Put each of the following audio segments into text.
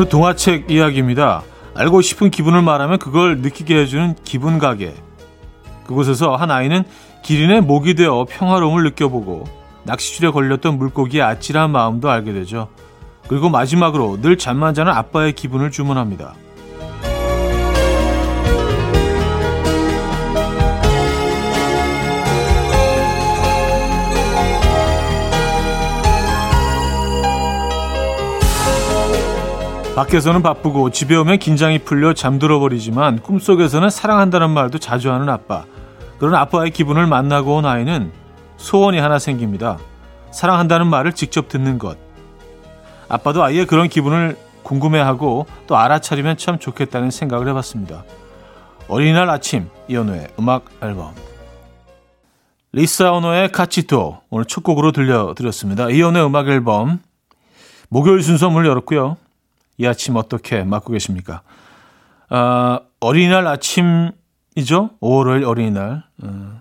오늘 동화책 이야기입니다. 알고 싶은 기분을 말하면 그걸 느끼게 해주는 기분 가게. 그곳에서 한 아이는 기린의 목이 되어 평화로움을 느껴보고 낚시줄에 걸렸던 물고기의 아찔한 마음도 알게 되죠. 그리고 마지막으로 늘 잠만 자는 아빠의 기분을 주문합니다. 밖에서는 바쁘고 집에 오면 긴장이 풀려 잠들어 버리지만 꿈속에서는 사랑한다는 말도 자주 하는 아빠. 그런 아빠의 기분을 만나고 온 아이는 소원이 하나 생깁니다. 사랑한다는 말을 직접 듣는 것. 아빠도 아이의 그런 기분을 궁금해하고 또 알아차리면 참 좋겠다는 생각을 해봤습니다. 어린이날 아침 이현우의 음악 앨범 리사 오노의 카치토 오늘 첫 곡으로 들려드렸습니다. 이현우의 음악 앨범 목요일 순서 문을 열었고요. 이 아침 어떻게 맞고 계십니까? 아, 어린이날 아침이죠. 5월 어린이날. 어,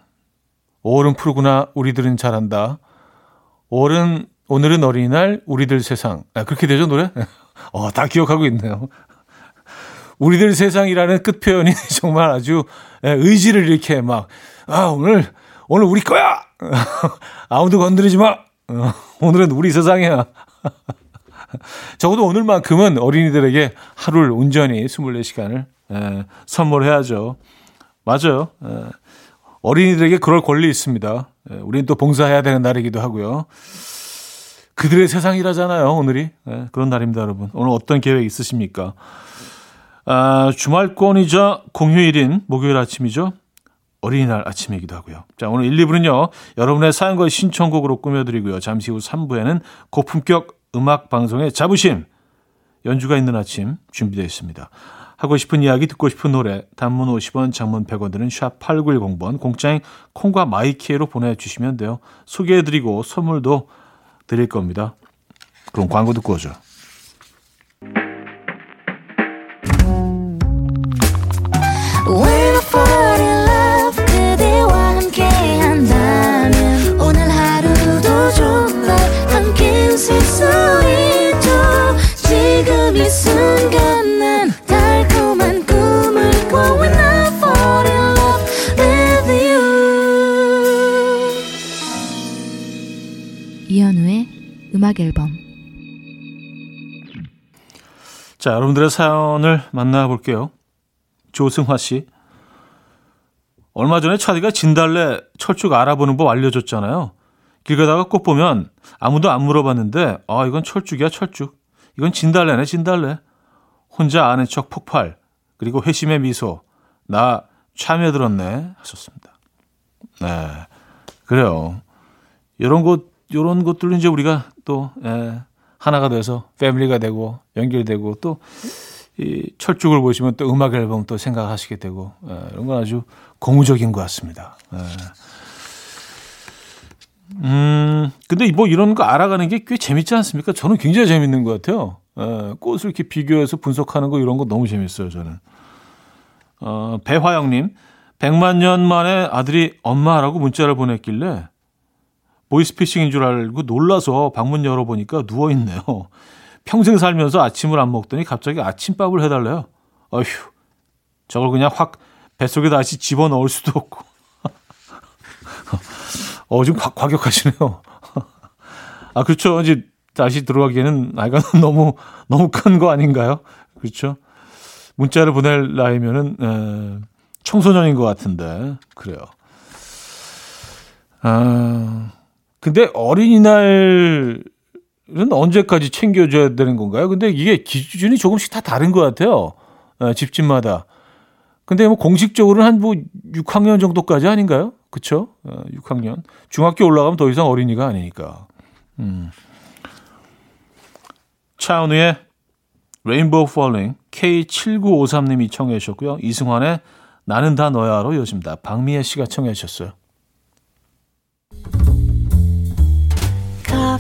5월은 푸르구나. 우리들은 잘한다. 5월은 오늘은 어린이날 우리들 세상. 아, 그렇게 되죠 노래? 어, 다 기억하고 있네요. 우리들 세상이라는 끝 표현이 정말 아주 예, 의지를 이렇게 막 아, 오늘 오늘 우리 거야. 아무도 건드리지 마. 어, 오늘은 우리 세상이야. 적어도 오늘만큼은 어린이들에게 하루를 온전히 24시간을 에, 선물해야죠. 맞아요. 에, 어린이들에게 그럴 권리 있습니다. 에, 우리는 또 봉사해야 되는 날이기도 하고요. 그들의 세상이라잖아요, 오늘이. 에, 그런 날입니다, 여러분. 오늘 어떤 계획 있으십니까? 아, 주말권이자 공휴일인 목요일 아침이죠. 어린이날 아침이기도 하고요. 자, 오늘 1, 2부는요. 여러분의 사연과 신청곡으로 꾸며드리고요. 잠시 후 3부에는 고품격 음악 방송의 자부심 연주가 있는 아침 준비되어 있습니다. 하고 싶은 이야기 듣고 싶은 노래 단문 50원 장문 100원 드는 샵 8910번 공짜인 콩과 마이키에로 보내주시면 돼요. 소개해드리고 선물도 드릴 겁니다. 그럼 광고 듣고 오죠. 음악 앨범 자, 여러분들의 사연을 만나볼게요. 조승화 씨. 얼마 전에 차디가 진달래 철쭉 알아보는 법 알려줬잖아요. 길 가다가 꼭 보면 아무도 안 물어봤는데, 아, 이건 철쭉이야, 철쭉. 이건 진달래네, 진달래. 혼자 아는 척 폭발. 그리고 회심의 미소. 나 참여들었네. 하셨습니다. 네. 그래요. 이런 것, 이런 것들은 이제 우리가 또 예, 하나가 돼서 패밀리가 되고 연결되고 또 이 철쭉을 보시면 또 음악 앨범 또 생각하시게 되고 예, 이런 건 아주 고무적인 것 같습니다. 예. 음, 근데 뭐 이런 거 알아가는 게 꽤 재밌지 않습니까? 저는 굉장히 재밌는 것 같아요. 예, 꽃을 이렇게 비교해서 분석하는 거 이런 거 너무 재밌어요, 저는. 어, 배화영님, 100만 년 만에 아들이 엄마라고 문자를 보냈길래 보이스피싱인 줄 알고 놀라서 방문 열어보니까 누워있네요. 평생 살면서 아침을 안 먹더니 갑자기 아침밥을 해달래요. 어휴, 저걸 그냥 확 뱃속에 다시 집어넣을 수도 없고. 어, 좀 과, 과격하시네요. 아, 그렇죠. 이제 다시 들어가기에는 나이가 너무, 너무 큰 거 아닌가요? 그렇죠. 문자를 보낼 나이면은, 에, 청소년인 것 같은데. 그래요. 아, 근데 어린이날은 언제까지 챙겨줘야 되는 건가요? 근데 이게 기준이 조금씩 다 다른 것 같아요. 어, 집집마다. 근데 뭐 공식적으로는 한 뭐 6학년 정도까지 아닌가요? 그쵸? 어, 6학년. 중학교 올라가면 더 이상 어린이가 아니니까. 음. 차은우의 레인보우 폴링 K7953님이 청해 주셨고요. 이승환의 나는 다 너야로 요즘다. 박미애 씨가 청해 주셨어요.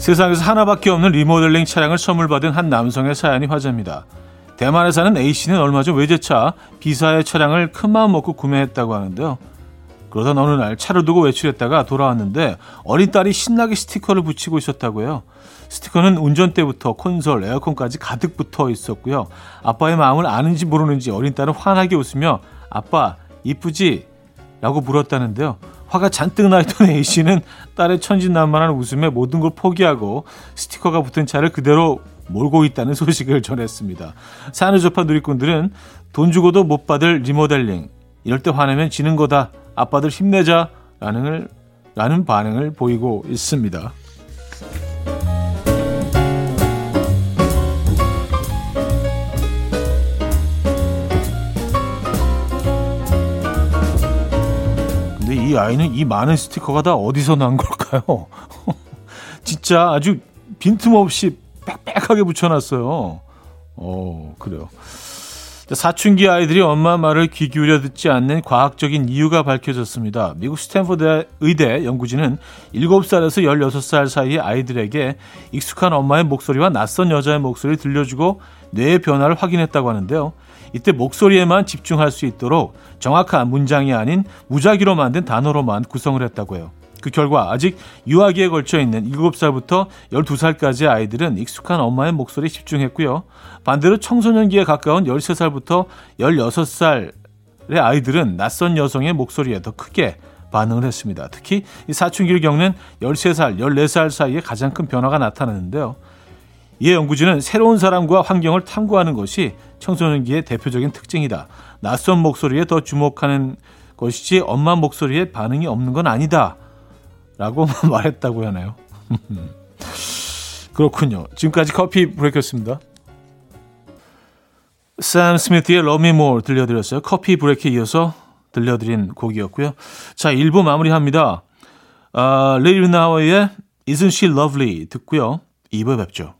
세상에서 하나밖에 없는 리모델링 차량을 선물 받은 한 남성의 사연이 화제입니다. 대만에 사는 A씨는 얼마 전 외제차 B사의 차량을 큰마음 먹고 구매했다고 하는데요. 그러던 어느 날 차를 두고 외출했다가 돌아왔는데 어린 딸이 신나게 스티커를 붙이고 있었다고 해요. 스티커는 운전대부터 콘솔, 에어컨까지 가득 붙어 있었고요. 아빠의 마음을 아는지 모르는지 어린 딸은 환하게 웃으며 아빠 이쁘지? 라고 물었다는데요. 화가 잔뜩 나 있던 A씨는 딸의 천진난만한 웃음에 모든 걸 포기하고 스티커가 붙은 차를 그대로 몰고 있다는 소식을 전했습니다. 접한 누리꾼들은 돈 주고도 못 받을 리모델링. 이럴 때 화내면 지는 거다. 아빠들 힘내자. 라는, 라는 반응을 보이고 있습니다. 이 아이는 이 많은 스티커가 다 어디서 난 걸까요? 진짜 아주 빈틈없이 빽빽하게 붙여놨어요. 어, 그래요. 사춘기 아이들이 엄마 말을 귀 기울여 듣지 않는 과학적인 이유가 밝혀졌습니다. 미국 스탠퍼드 의대 연구진은 7살에서 16살 사이의 아이들에게 익숙한 엄마의 목소리와 낯선 여자의 목소리를 들려주고 뇌의 변화를 확인했다고 하는데요. 이때 목소리에만 집중할 수 있도록 정확한 문장이 아닌 무작위로 만든 단어로만 구성을 했다고 해요. 그 결과 아직 유아기에 걸쳐 있는 7살부터 12살까지의 아이들은 익숙한 엄마의 목소리에 집중했고요. 반대로 청소년기에 가까운 13살부터 16살의 아이들은 낯선 여성의 목소리에 더 크게 반응을 했습니다. 특히 이 사춘기를 겪는 13살, 14살 사이에 가장 큰 변화가 나타나는데요. 이에 연구진은 새로운 사람과 환경을 탐구하는 것이 청소년기의 대표적인 특징이다. 낯선 목소리에 더 주목하는 것이지 엄마 목소리에 반응이 없는 건 아니다. 라고 말했다고 하네요. 그렇군요. 지금까지 커피 브레이크였습니다. 샘 Love Me More 들려드렸어요. 커피 브레이크에 이어서 들려드린 곡이었고요. 자, 1부 마무리합니다. 아, 레일 나워의 Isn't She Lovely 듣고요. 2부에 뵙죠.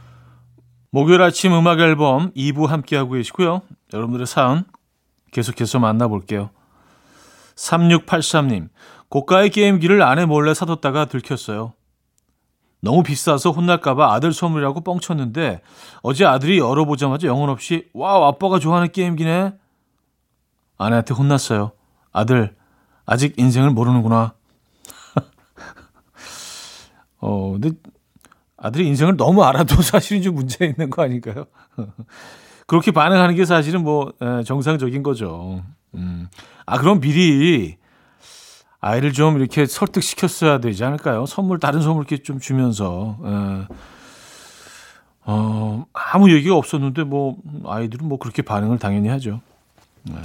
목요일 아침 음악 앨범 2부 함께하고 계시고요. 여러분들의 사연 계속해서 만나볼게요. 3683님, 고가의 게임기를 아내 몰래 사뒀다가 들켰어요. 너무 비싸서 혼날까봐 아들 선물이라고 뻥쳤는데 어제 아들이 열어보자마자 영혼 없이 wow 아빠가 좋아하는 게임기네. 아내한테 혼났어요. 아들 아직 인생을 모르는구나. 어 근데 아들이 인생을 너무 알아도 사실은 좀 문제 있는 거 아닐까요? 그렇게 반응하는 게 사실은 뭐 정상적인 거죠. 음. 아 그럼 미리 아이를 좀 이렇게 설득시켰어야 되지 않을까요? 선물 다른 선물 이렇게 좀 주면서 에. 어, 아무 얘기가 없었는데 뭐 아이들은 뭐 그렇게 반응을 당연히 하죠. 네.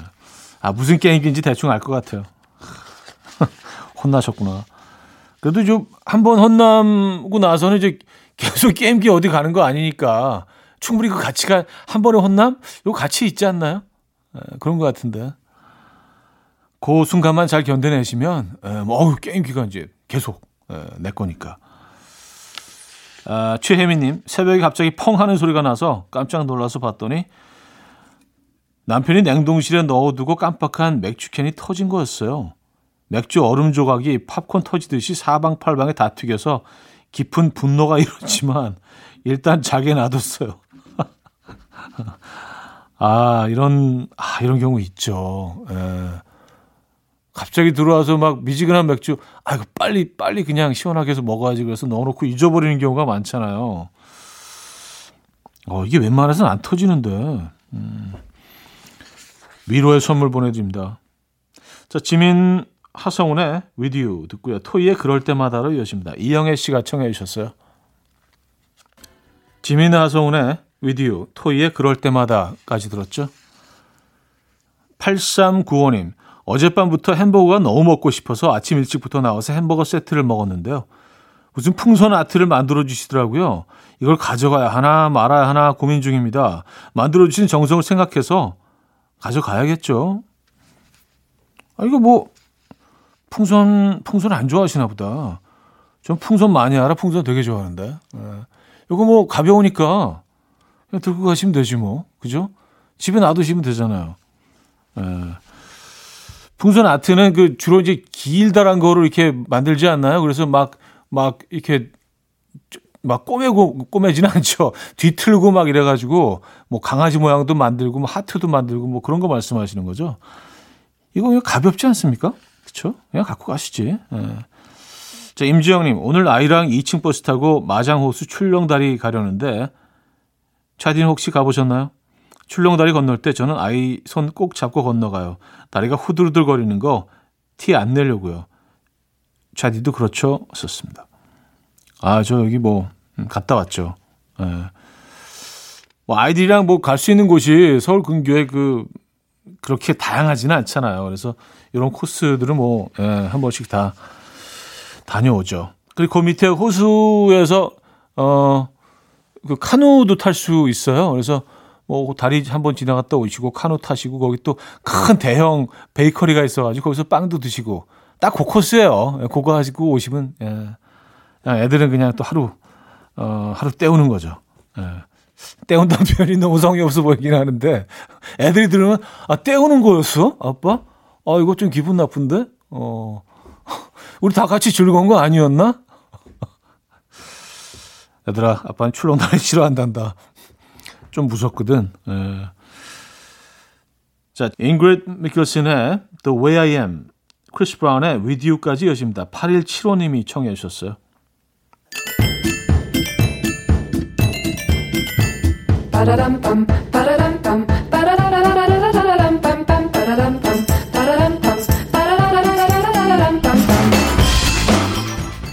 아 무슨 게임인지 대충 알 것 같아요. 혼나셨구나. 그래도 좀 한 번 혼나고 나서는 이제 계속 게임기 어디 가는 거 아니니까 충분히 그 가치가 한 번에 혼남? 요 가치 있지 않나요? 에, 그런 것 같은데. 그 순간만 잘 견뎌내시면, 에, 뭐, 어우, 게임기가 이제 계속 에, 내 거니까. 아, 최혜미님, 새벽에 갑자기 펑 하는 소리가 나서 깜짝 놀라서 봤더니 남편이 냉동실에 넣어두고 깜빡한 맥주캔이 터진 거였어요. 맥주 얼음 조각이 팝콘 터지듯이 사방팔방에 다 튀겨서 깊은 분노가 일었지만 일단 자게 놔뒀어요. 아 이런 아 이런 경우 있죠. 예. 갑자기 들어와서 막 미지근한 맥주, 아 이거 빨리 빨리 그냥 시원하게 해서 먹어야지 그래서 넣어놓고 잊어버리는 경우가 많잖아요. 어 이게 웬만해서는 안 터지는데 음. 위로의 선물 보내드립니다. 자 지민 하성운의 With You 듣고요. 토이의 그럴 때마다로 이어집니다. 이영애 씨가 청해 주셨어요. 지민아 하성운의 With You, 토이의 그럴 때마다까지 들었죠. 8395님, 어젯밤부터 햄버거가 너무 먹고 싶어서 아침 일찍부터 나와서 햄버거 세트를 먹었는데요. 무슨 풍선 아트를 만들어 주시더라고요. 이걸 가져가야 하나 말아야 하나 고민 중입니다. 만들어 주신 정성을 생각해서 가져가야겠죠. 아 이거 뭐 풍선 풍선 안 좋아하시나 보다. 전 풍선 많이 알아. 풍선 되게 좋아하는데. 예. 이거 뭐 가벼우니까 그냥 들고 가시면 되지 뭐. 그죠? 집에 놔두시면 되잖아요. 예. 풍선 아트는 그 주로 이제 길다란 거로 이렇게 만들지 않나요? 그래서 막, 막 이렇게 막 꼬매고, 꼬매지는 않죠. 뒤틀고 막 이래가지고 뭐 강아지 모양도 만들고 뭐 하트도 만들고 뭐 그런 거 말씀하시는 거죠. 이거 가볍지 않습니까? 그쵸? 그냥 갖고 가시지. 예. 자, 임지영님, 오늘 아이랑 2층 버스 타고 마장호수 출렁다리 가려는데, 차디는 혹시 가보셨나요? 출렁다리 건널 때 저는 아이 손 꼭 잡고 건너가요. 다리가 후들후들 거리는 거 티 안 내려고요. 차디도 그렇죠? 썼습니다. 아, 저 여기 뭐, 음, 갔다 왔죠. 예. 뭐, 아이들이랑 뭐 갈 수 있는 곳이 서울 근교에 그, 그렇게 다양하지는 않잖아요. 그래서 이런 코스들은 뭐, 예, 한 번씩 다 다녀오죠. 그리고 그 밑에 호수에서, 어, 그 카누도 탈 수 있어요. 그래서 뭐 다리 한번 지나갔다 오시고 카누 타시고 거기 또 큰 대형 베이커리가 있어가지고 거기서 빵도 드시고 딱 그 코스예요. 예, 그거 하시고 오시면 예. 애들은 그냥 또 하루 어 하루 때우는 거죠. 예. 때운다는 표현이 너무 성의 없어 보이긴 하는데 애들이 들으면 아 때우는 거였어 아빠? 아 이거 좀 기분 나쁜데? 어 우리 다 같이 즐거운 거 아니었나? 얘들아 아빠는 출렁 다리 싫어한단다. 좀 무섭거든. 예. 자, 잉그리드 마이클슨의 The Way I Am, 크리스 브라운의 With You까지 였습니다. 8175님이 청해 주셨어요.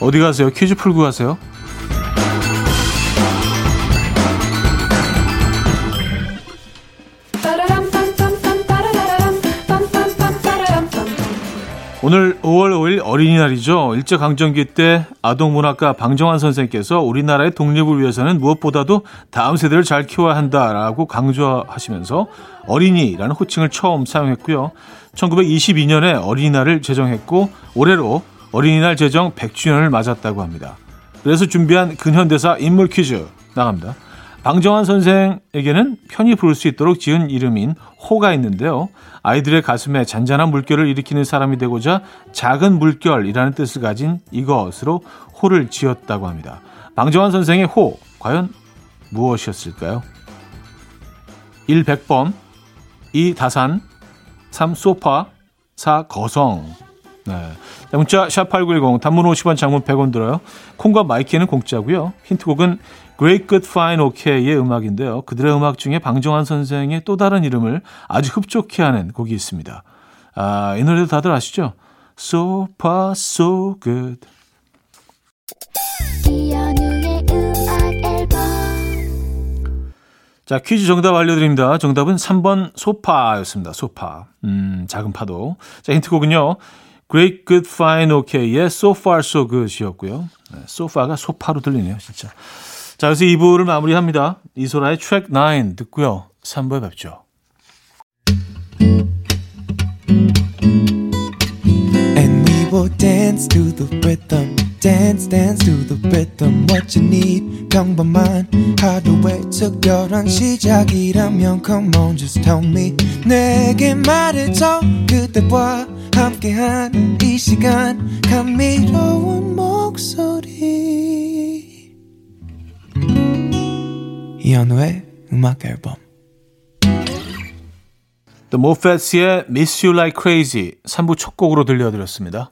어디 가세요? 퀴즈 풀고 가세요. 오늘 5월 5일 어린이날이죠. 일제강점기 때 아동문학가 방정환 선생께서 우리나라의 독립을 위해서는 무엇보다도 다음 세대를 잘 키워야 한다라고 강조하시면서 어린이라는 호칭을 처음 사용했고요. 1922년에 어린이날을 제정했고 올해로 어린이날 제정 100주년을 맞았다고 합니다. 그래서 준비한 근현대사 인물 퀴즈 나갑니다. 방정환 선생에게는 편히 부를 수 있도록 지은 이름인 호가 있는데요. 아이들의 가슴에 잔잔한 물결을 일으키는 사람이 되고자 작은 물결이라는 뜻을 가진 이것으로 호를 지었다고 합니다. 방정환 선생의 호, 과연 무엇이었을까요? 1. 백범 2. 다산 3. 소파 4. 거성 네. 문자 샵8910 단문 50원 장문 100원 들고요. 콩과 마이케이는 공짜고요. 힌트곡은 Great Good Fine OK의 음악인데요. 그들의 음악 중에 방정환 선생의 또 다른 이름을 아주 흡족해 하는 곡이 있습니다. 아, 이 노래도 다들 아시죠? So far so good. 자, 퀴즈 정답 알려드립니다. 정답은 3번 소파였습니다. 소파. 음, 작은 파도. 자, 힌트곡은요. Great Good Fine OK의 So Far So Good이었고요. 네, 소파가 소파로 들리네요, 진짜. 자, 그래서 2부를 마무리합니다. 이소라의 트랙 9 듣고요. 3부에 뵙죠. 내게 말해줘 그대와 함께한 이 시간 감미로운 목소리 이현우의 음악 앨범 The Moffett의 Miss You Like Crazy 3부 첫 곡으로 들려드렸습니다.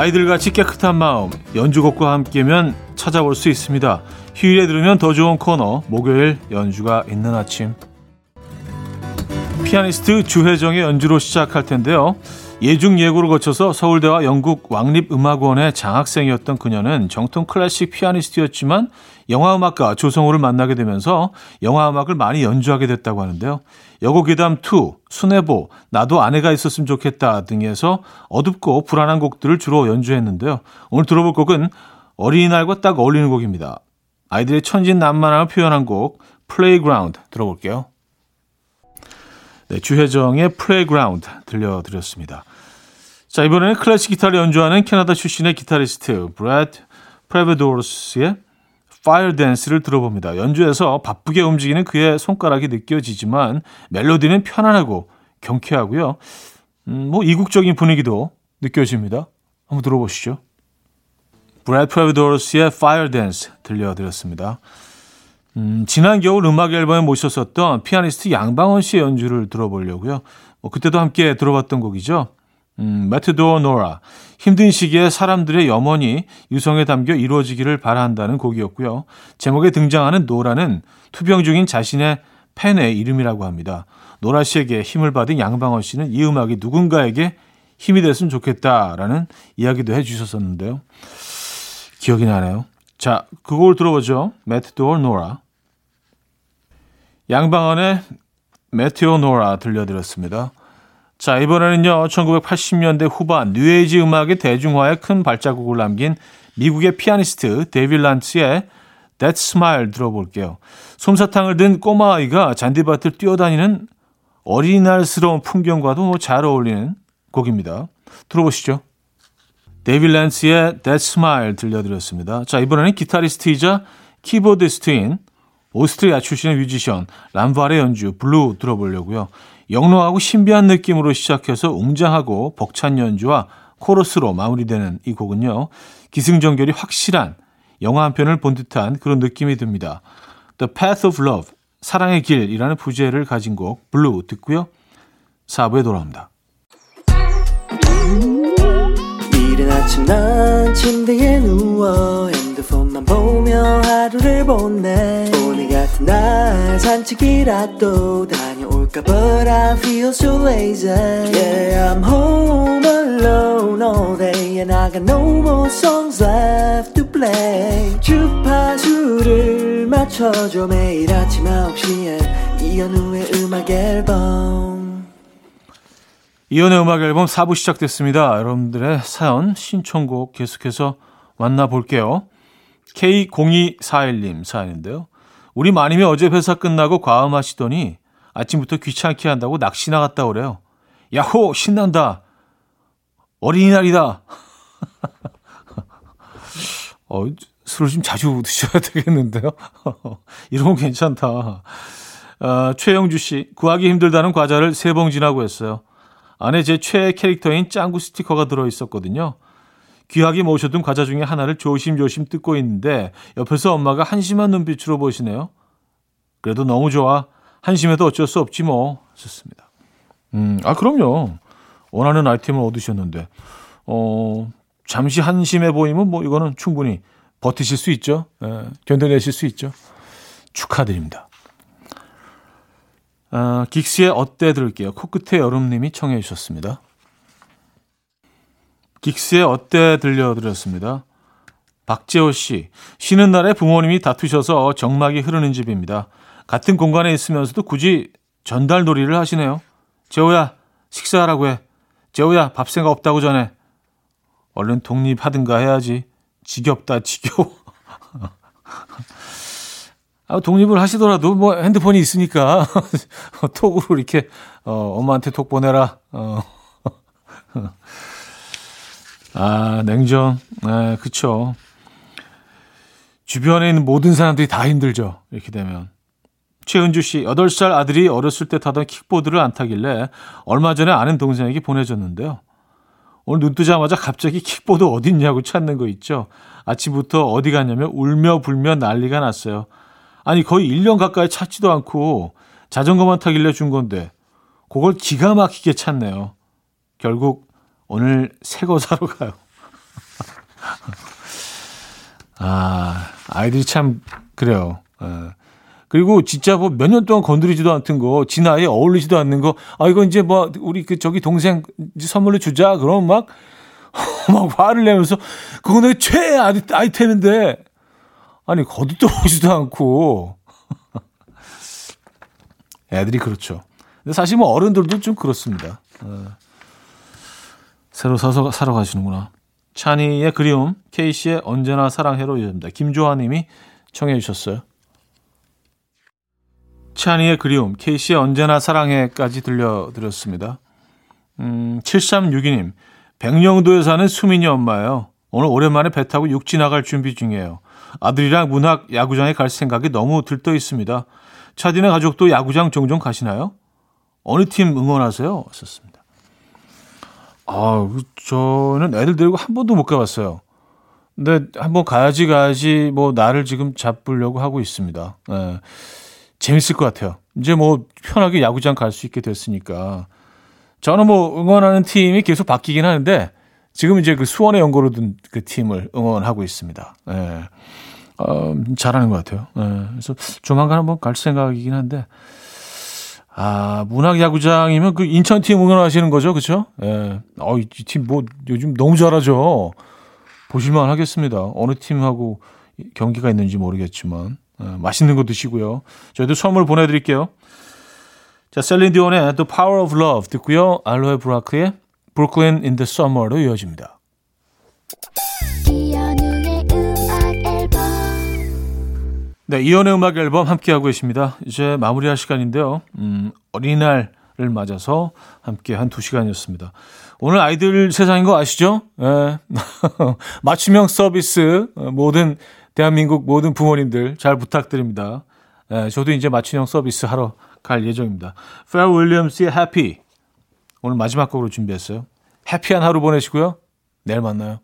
아이들같이 깨끗한 마음 연주곡과 함께면 찾아볼 수 있습니다. 휴일에 들으면 더 좋은 코너 목요일 연주가 있는 아침 피아니스트 주혜정의 연주로 시작할 텐데요. 예중 예고를 거쳐서 서울대와 영국 왕립음악원의 장학생이었던 그녀는 정통 클래식 피아니스트였지만 영화음악가 조성우를 만나게 되면서 영화음악을 많이 연주하게 됐다고 하는데요. 여고괴담 2, 순애보, 나도 아내가 있었으면 좋겠다 등에서 어둡고 불안한 곡들을 주로 연주했는데요. 오늘 들어볼 곡은 어린이날과 딱 어울리는 곡입니다. 아이들의 천진난만함을 표현한 곡 Playground 들어볼게요. 네, 주혜정의 Playground 들려드렸습니다. 자, 이번에는 클래식 기타를 연주하는 캐나다 출신의 기타리스트 브래드 프레베도르스의 Fire Dance를 들어봅니다. 연주에서 바쁘게 움직이는 그의 손가락이 느껴지지만 멜로디는 편안하고 경쾌하고요. 음, 뭐 이국적인 분위기도 느껴집니다. 한번 들어보시죠. 브래드 프레베도르스의 Fire Dance 들려드렸습니다. 음, 지난 겨울 음악 앨범에 모셨었던 피아니스트 양방언 씨의 연주를 들어보려고요. 뭐 그때도 함께 들어봤던 곡이죠. 음, Meteor 노라. 힘든 시기에 사람들의 염원이 유성에 담겨 이루어지기를 바란다는 곡이었고요. 제목에 등장하는 노라는 투병 중인 자신의 팬의 이름이라고 합니다. 노라 씨에게 힘을 받은 양방언 씨는 이 음악이 누군가에게 힘이 됐으면 좋겠다라는 이야기도 해주셨었는데요. 기억이 나네요. 자, 그걸 들어보죠. Meteor 노라. 양방언의 Meteor 노라 들려드렸습니다. 자, 이번에는요, 1980년대 후반 뉴에이지 음악의 대중화에 큰 발자국을 남긴 미국의 피아니스트 데이빗 란츠의 That Smile 들어볼게요. 솜사탕을 든 꼬마아이가 잔디밭을 뛰어다니는 어린이날스러운 풍경과도 잘 어울리는 곡입니다. 들어보시죠. 데이빗 란츠의 That Smile 들려드렸습니다. 자, 이번에는 기타리스트이자 키보디스트인 오스트리아 출신의 뮤지션 람발의 연주 Blue 들어보려고요. 영롱하고 신비한 느낌으로 시작해서 웅장하고 벅찬 연주와 코러스로 마무리되는 이 곡은요. 기승전결이 확실한 영화 한 편을 본 듯한 그런 느낌이 듭니다. The Path of Love, 사랑의 길이라는 부제를 가진 곡 Blue 듣고요. 4부에 돌아옵니다. 이른 아침 난 침대에 누워 핸드폰만 보며 하루를 보내 오늘 같은 날 산책이라도 다 볼까? But I feel so lazy. Yeah I'm home alone all day And I got no more songs left to play. 주파수를 맞춰줘 매일 아침 9시에. 이현우의 음악 앨범. 이현우의 음악 앨범 4부 시작됐습니다. 여러분들의 사연 신청곡 계속해서 만나볼게요. K0241님 사연인데요 우리 마님이 어제 회사 끝나고 과음하시더니 아침부터 귀찮게 한다고 낚시 나갔다 오래요. 야호! 신난다! 어린이날이다. 어, 술을 좀 자주 드셔야 되겠는데요. 건 괜찮다. 어, 최영주 씨, 구하기 힘들다는 과자를 세 봉 지나고 했어요. 안에 제 최애 캐릭터인 짱구 스티커가 들어 있었거든요. 귀하게 모셔둔 과자 중에 하나를 조심조심 뜯고 있는데 옆에서 엄마가 한심한 눈빛으로 보시네요. 그래도 너무 좋아. 한심해도 어쩔 수 없지 뭐. 좋습니다. 음, 아, 그럼요. 원하는 아이템을 얻으셨는데, 어, 잠시 한심해 보이면 뭐 이거는 충분히 버티실 수 있죠. 예, 견뎌내실 수 있죠. 축하드립니다. 아, 긱스의 어때 들을게요. 코끝의 여름님이 청해 주셨습니다. 긱스의 어때 들려드렸습니다. 박재호 씨, 쉬는 날에 부모님이 다투셔서 정막이 흐르는 집입니다. 같은 공간에 있으면서도 굳이 전달 놀이를 하시네요. 재호야, 식사하라고 해. 재호야, 밥 생각 없다고 전해. 얼른 독립하든가 해야지. 지겹다, 지겨워. 아, 독립을 하시더라도 뭐 핸드폰이 있으니까 톡으로 이렇게 어, 엄마한테 톡 보내라. 어. 아, 냉정. 네, 그쵸. 주변에 있는 모든 사람들이 다 힘들죠. 이렇게 되면. 최은주 씨, 8살 아들이 어렸을 때 타던 킥보드를 안 타길래 얼마 전에 아는 동생에게 보내줬는데요. 오늘 눈 뜨자마자 갑자기 킥보드 어딨냐고 찾는 거 있죠. 아침부터 어디 갔냐면 울며 불며 난리가 났어요. 아니, 거의 1년 가까이 찾지도 않고 자전거만 타길래 준 건데, 그걸 기가 막히게 찾네요. 결국 오늘 새 거 사러 가요. 아, 아이들이 참, 그래요. 에. 예. 그리고 진짜 뭐 몇 년 동안 건드리지도 않던 거, 지 나이에 어울리지도 않는 거, 아, 이거 이제 뭐, 우리 그 저기 동생 선물로 주자. 그럼 막, 막 화를 내면서, 그거 내 최애 아이템인데, 아니, 거두도 보지도 않고. 애들이 그렇죠. 근데 사실 뭐 어른들도 좀 그렇습니다. 어. 새로 사서 사러 가시는구나. 찬이의 그리움, 케이씨의 언제나 사랑해로 이어집니다. 김조아님이 청해 주셨어요. 찬이의 그리움, 케이씨의 언제나 사랑해까지 들려드렸습니다. 음, 7362님, 백령도에 사는 수민이 엄마예요. 오늘 오랜만에 배 타고 육지 나갈 준비 중이에요. 아들이랑 문학 야구장에 갈 생각이 너무 들떠 있습니다. 차디네 가족도 야구장 종종 가시나요? 어느 팀 응원하세요? 썼습니다. 아, 그 저는 애들 데리고 한 번도 못 가봤어요. 근데 한번 가야지 가야지 뭐 나를 지금 잡으려고 하고 있습니다. 예. 재밌을 것 같아요. 이제 뭐 편하게 야구장 갈 수 있게 됐으니까. 저는 뭐 응원하는 팀이 계속 바뀌긴 하는데 지금 이제 그 수원에 연고로 둔 그 팀을 응원하고 있습니다. 예. 어, 잘하는 것 같아요. 예. 그래서 조만간 한번 갈 생각이긴 한데 아, 문학 야구장이면 그 인천 팀 응원하시는 거죠? 그쵸? 예. 어, 이팀 뭐 요즘 너무 잘하죠. 보실만 하겠습니다. 어느 팀하고 경기가 있는지 모르겠지만. 예, 맛있는 거 드시고요. 저희도 선물 보내드릴게요. 자, 셀린 디온의 The Power of Love 듣고요. 알로에 브라크의 Brooklyn in the Summer로 이어집니다. 네, 이연의 음악 앨범 함께하고 계십니다. 이제 마무리할 시간인데요. 음, 어린이날 을 맞아서 함께 한 두 시간이었습니다. 오늘 아이들 세상인 거 아시죠? 예. 맞춤형 서비스 어, 모든 대한민국 모든 부모님들 잘 부탁드립니다. 예, 저도 이제 맞춤형 서비스 하러 갈 예정입니다. 페어 윌리엄스의 해피 오늘 마지막 곡으로 준비했어요. 해피한 하루 보내시고요. 내일 만나요.